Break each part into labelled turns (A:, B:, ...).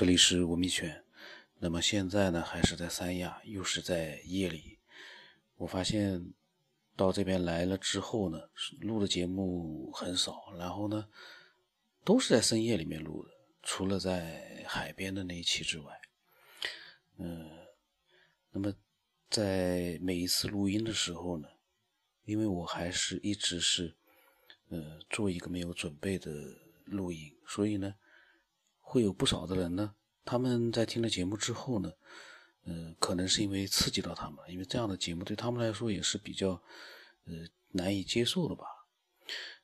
A: 这里是文明犬。那么现在呢，还是在三亚，又是在夜里。我发现到这边来了之后呢，录的节目很少，然后呢，都是在深夜里面录的，除了在海边的那一期之外。嗯，那么在每一次录音的时候呢，因为我还是一直是呃做一个没有准备的录音，所以呢。会有不少的人呢，他们在听了节目之后呢，嗯，可能是因为刺激到他们，因为这样的节目对他们来说也是比较，呃，难以接受的吧。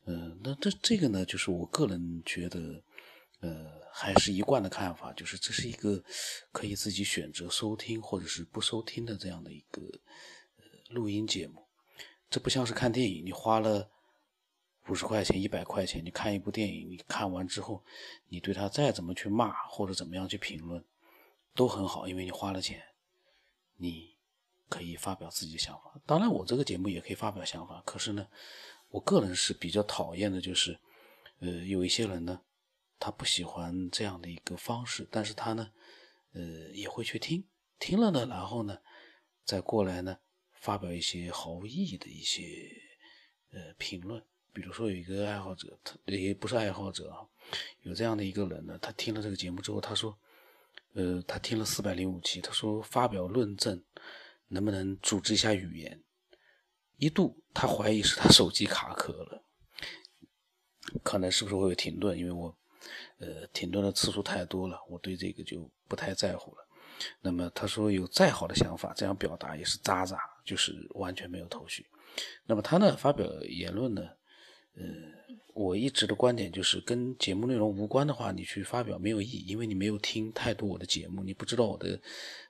A: 嗯，那这这个呢，就是我个人觉得，呃，还是一贯的看法，就是这是一个可以自己选择收听或者是不收听的这样的一个呃录音节目。这不像是看电影，你花了。五十块钱、一百块钱，你看一部电影，你看完之后，你对他再怎么去骂或者怎么样去评论，都很好，因为你花了钱，你可以发表自己的想法。当然，我这个节目也可以发表想法，可是呢，我个人是比较讨厌的，就是，呃，有一些人呢，他不喜欢这样的一个方式，但是他呢，呃，也会去听，听了呢，然后呢，再过来呢，发表一些毫无意义的一些，呃，评论。比如说有一个爱好者，他也不是爱好者，有这样的一个人呢，他听了这个节目之后，他说，呃，他听了四百零五期，他说发表论证能不能组织一下语言？一度他怀疑是他手机卡壳了，可能是不是会有停顿？因为我，呃，停顿的次数太多了，我对这个就不太在乎了。那么他说有再好的想法，这样表达也是渣渣，就是完全没有头绪。那么他呢发表言论呢？呃，我一直的观点就是，跟节目内容无关的话，你去发表没有意义，因为你没有听太多我的节目，你不知道我的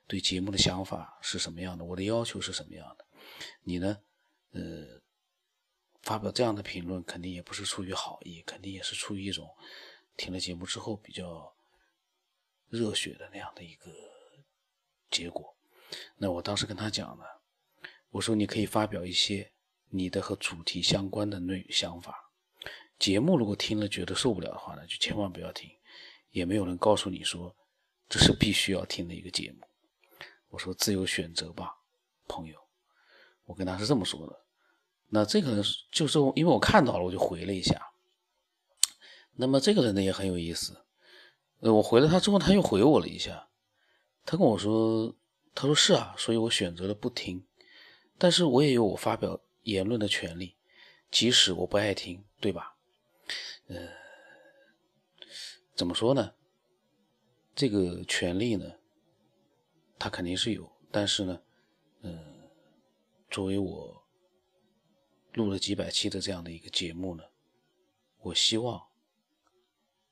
A: 对节目的想法是什么样的，我的要求是什么样的。你呢，呃，发表这样的评论，肯定也不是出于好意，肯定也是出于一种听了节目之后比较热血的那样的一个结果。那我当时跟他讲了，我说你可以发表一些。你的和主题相关的内想法，节目如果听了觉得受不了的话呢，就千万不要听。也没有人告诉你说这是必须要听的一个节目。我说自由选择吧，朋友。我跟他是这么说的。那这个人就是因为我看到了，我就回了一下。那么这个人呢也很有意思。呃，我回了他之后，他又回我了一下。他跟我说，他说是啊，所以我选择了不听。但是我也有我发表。言论的权利，即使我不爱听，对吧？呃，怎么说呢？这个权利呢，他肯定是有，但是呢，呃，作为我录了几百期的这样的一个节目呢，我希望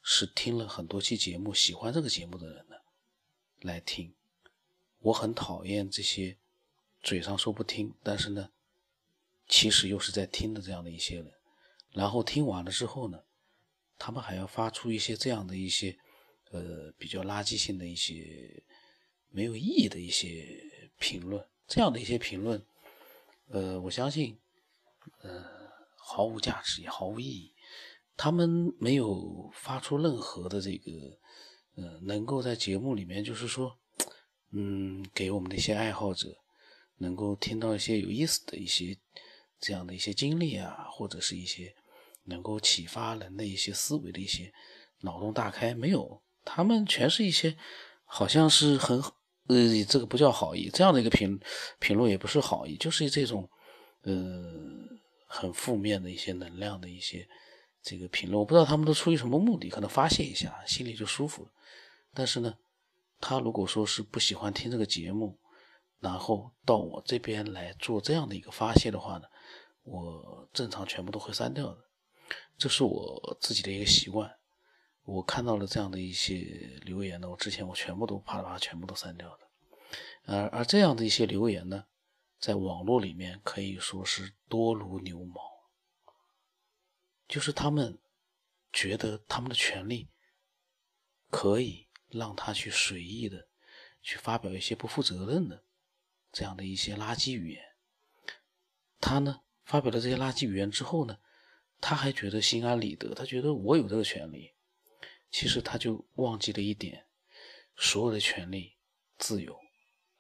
A: 是听了很多期节目、喜欢这个节目的人呢来听。我很讨厌这些嘴上说不听，但是呢。其实又是在听的这样的一些人，然后听完了之后呢，他们还要发出一些这样的一些，呃，比较垃圾性的一些没有意义的一些评论，这样的一些评论，呃，我相信，呃，毫无价值也毫无意义。他们没有发出任何的这个，呃，能够在节目里面就是说，嗯，给我们的一些爱好者能够听到一些有意思的一些。这样的一些经历啊，或者是一些能够启发人的一些思维的一些脑洞大开，没有，他们全是一些好像是很呃，这个不叫好意，这样的一个评评论也不是好意，就是这种呃很负面的一些能量的一些这个评论，我不知道他们都出于什么目的，可能发泄一下，心里就舒服了。但是呢，他如果说是不喜欢听这个节目，然后到我这边来做这样的一个发泄的话呢？我正常全部都会删掉的，这是我自己的一个习惯。我看到了这样的一些留言呢，我之前我全部都啪啪全部都删掉的。而而这样的一些留言呢，在网络里面可以说是多如牛毛，就是他们觉得他们的权利可以让他去随意的去发表一些不负责任的这样的一些垃圾语言，他呢？发表了这些垃圾语言之后呢，他还觉得心安理得，他觉得我有这个权利。其实他就忘记了一点，所有的权利、自由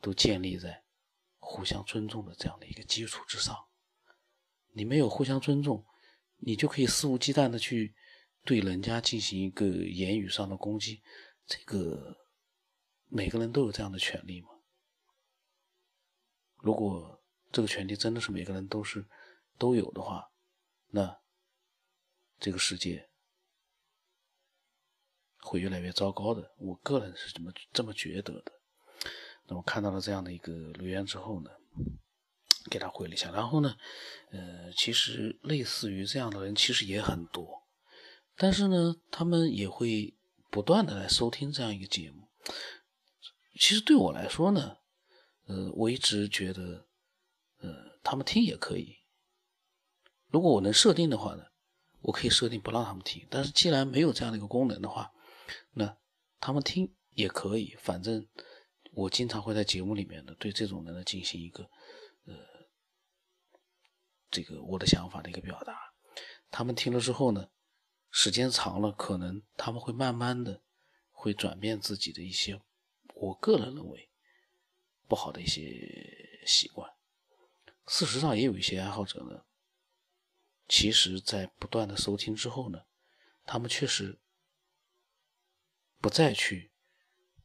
A: 都建立在互相尊重的这样的一个基础之上。你没有互相尊重，你就可以肆无忌惮的去对人家进行一个言语上的攻击。这个每个人都有这样的权利吗？如果这个权利真的是每个人都是都有的话，那这个世界。会越来越糟糕的，我个人是这么这么觉得的。那么看到了这样的一个留言之后呢，给他回了一下。然后呢，呃，其实类似于这样的人其实也很多，但是呢，他们也会不断的来收听这样一个节目。其实对我来说呢，呃，我一直觉得，呃，他们听也可以。如果我能设定的话呢，我可以设定不让他们听。但是既然没有这样的一个功能的话，那他们听也可以，反正我经常会在节目里面呢，对这种人呢进行一个呃这个我的想法的一个表达。他们听了之后呢，时间长了，可能他们会慢慢的会转变自己的一些我个人认为不好的一些习惯。事实上，也有一些爱好者呢，其实在不断的收听之后呢，他们确实。不再去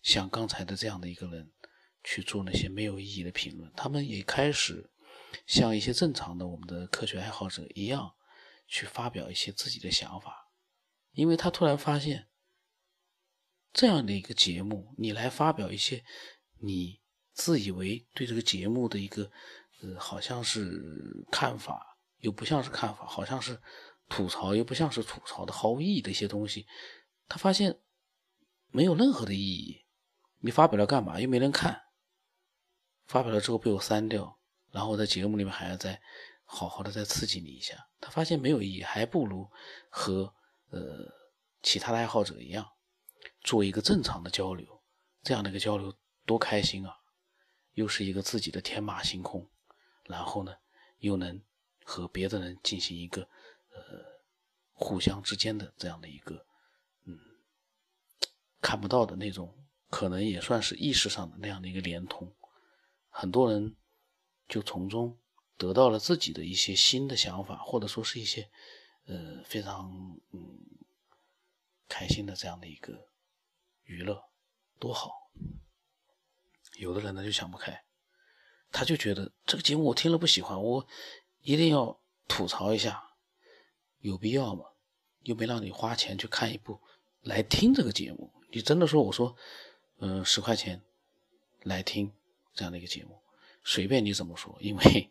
A: 像刚才的这样的一个人去做那些没有意义的评论，他们也开始像一些正常的我们的科学爱好者一样去发表一些自己的想法，因为他突然发现这样的一个节目，你来发表一些你自以为对这个节目的一个呃好像是看法，又不像是看法，好像是吐槽，又不像是吐槽的毫无意义的一些东西，他发现。没有任何的意义，你发表了干嘛？又没人看。发表了之后被我删掉，然后我在节目里面还要再好好的再刺激你一下。他发现没有意义，还不如和呃其他的爱好者一样，做一个正常的交流。这样的一个交流多开心啊！又是一个自己的天马行空，然后呢又能和别的人进行一个呃互相之间的这样的一个。嗯看不到的那种，可能也算是意识上的那样的一个连通，很多人就从中得到了自己的一些新的想法，或者说是一些呃非常嗯开心的这样的一个娱乐，多好。有的人呢就想不开，他就觉得这个节目我听了不喜欢，我一定要吐槽一下，有必要吗？又没让你花钱去看一部来听这个节目。你真的说，我说，嗯，十块钱来听这样的一个节目，随便你怎么说，因为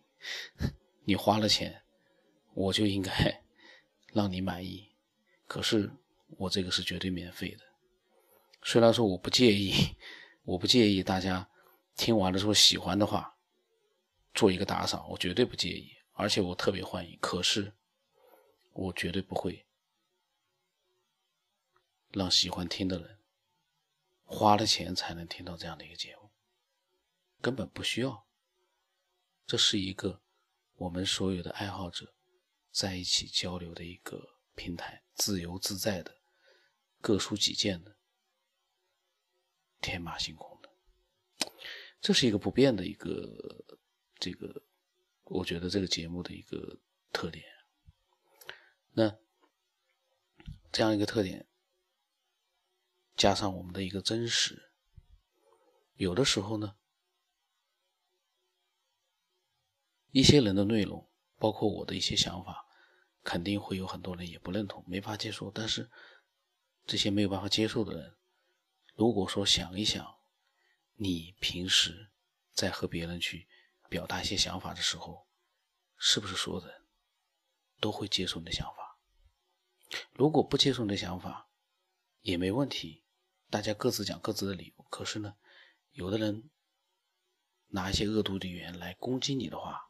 A: 你花了钱，我就应该 让你满意。可是我这个是绝对免费的，虽然说我不介意，我不介意大家听完了之后喜欢的话，做一个打赏，我绝对不介意，而且我特别欢迎。可是我绝对不会让喜欢听的人。花了钱才能听到这样的一个节目，根本不需要。这是一个我们所有的爱好者在一起交流的一个平台，自由自在的，各抒己见的，天马行空的。这是一个不变的一个这个，我觉得这个节目的一个特点。那这样一个特点。加上我们的一个真实，有的时候呢，一些人的内容，包括我的一些想法，肯定会有很多人也不认同，没法接受。但是这些没有办法接受的人，如果说想一想，你平时在和别人去表达一些想法的时候，是不是所有人都会接受你的想法？如果不接受你的想法，也没问题。大家各自讲各自的理由，可是呢，有的人拿一些恶毒的语言来攻击你的话，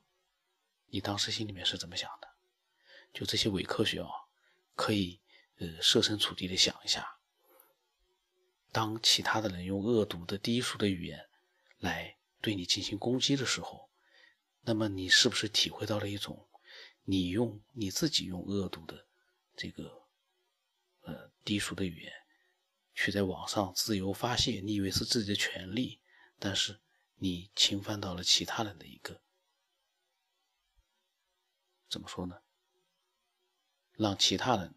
A: 你当时心里面是怎么想的？就这些伪科学啊，可以呃设身处地的想一下，当其他的人用恶毒的低俗的语言来对你进行攻击的时候，那么你是不是体会到了一种你用你自己用恶毒的这个呃低俗的语言？去在网上自由发泄，你以为是自己的权利，但是你侵犯到了其他人的一个，怎么说呢？让其他人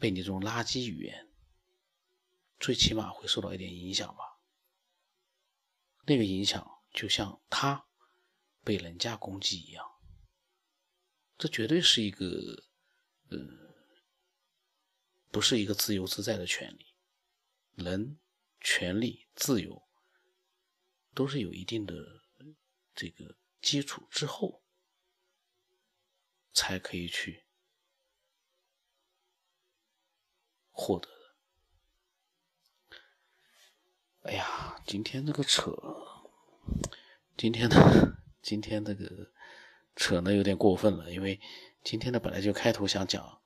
A: 被你这种垃圾语言，最起码会受到一点影响吧。那个影响就像他被人家攻击一样，这绝对是一个，呃，不是一个自由自在的权利。人、权利、自由都是有一定的这个基础之后，才可以去。获得的。哎呀，今天这个扯，今天的今天这个扯呢有点过分了，因为今天呢本来就开头想讲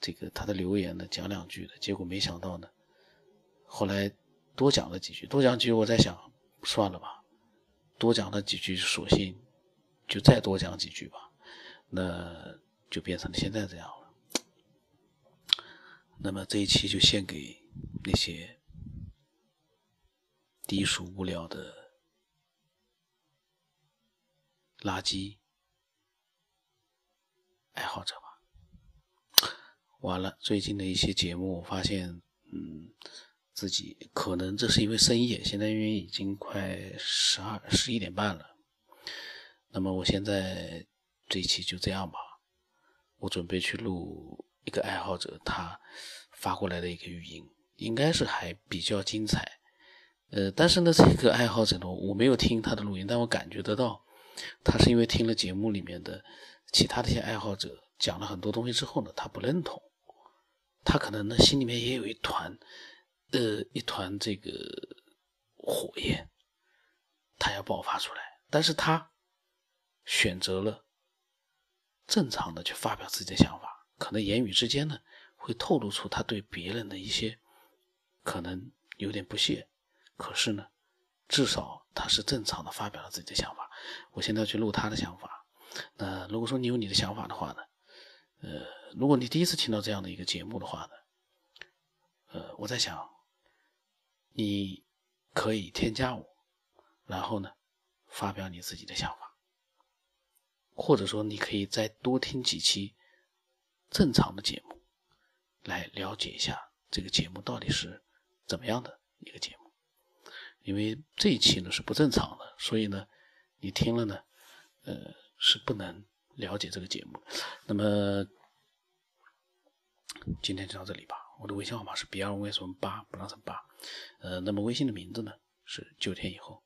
A: 这个他的留言呢讲两句的，结果没想到呢，后来多讲了几句，多讲几句，我在想算了吧，多讲了几句，索性就再多讲几句吧，那就变成了现在这样了。那么这一期就献给那些低俗无聊的垃圾爱好者吧。完了，最近的一些节目，我发现，嗯，自己可能这是因为深夜，现在因为已经快十二十一点半了。那么我现在这一期就这样吧，我准备去录。一个爱好者他发过来的一个语音，应该是还比较精彩。呃，但是呢，这个爱好者呢，我没有听他的录音，但我感觉得到，他是因为听了节目里面的其他的一些爱好者讲了很多东西之后呢，他不认同，他可能呢心里面也有一团，呃，一团这个火焰，他要爆发出来，但是他选择了正常的去发表自己的想法。可能言语之间呢，会透露出他对别人的一些可能有点不屑，可是呢，至少他是正常的发表了自己的想法。我现在要去录他的想法。那如果说你有你的想法的话呢，呃，如果你第一次听到这样的一个节目的话呢，呃，我在想，你可以添加我，然后呢，发表你自己的想法，或者说你可以再多听几期。正常的节目，来了解一下这个节目到底是怎么样的一个节目。因为这一期呢是不正常的，所以呢，你听了呢，呃，是不能了解这个节目。那么今天就到这里吧。我的微信号码是 B 二五 S 八不让成八，呃，那么微信的名字呢是九天以后。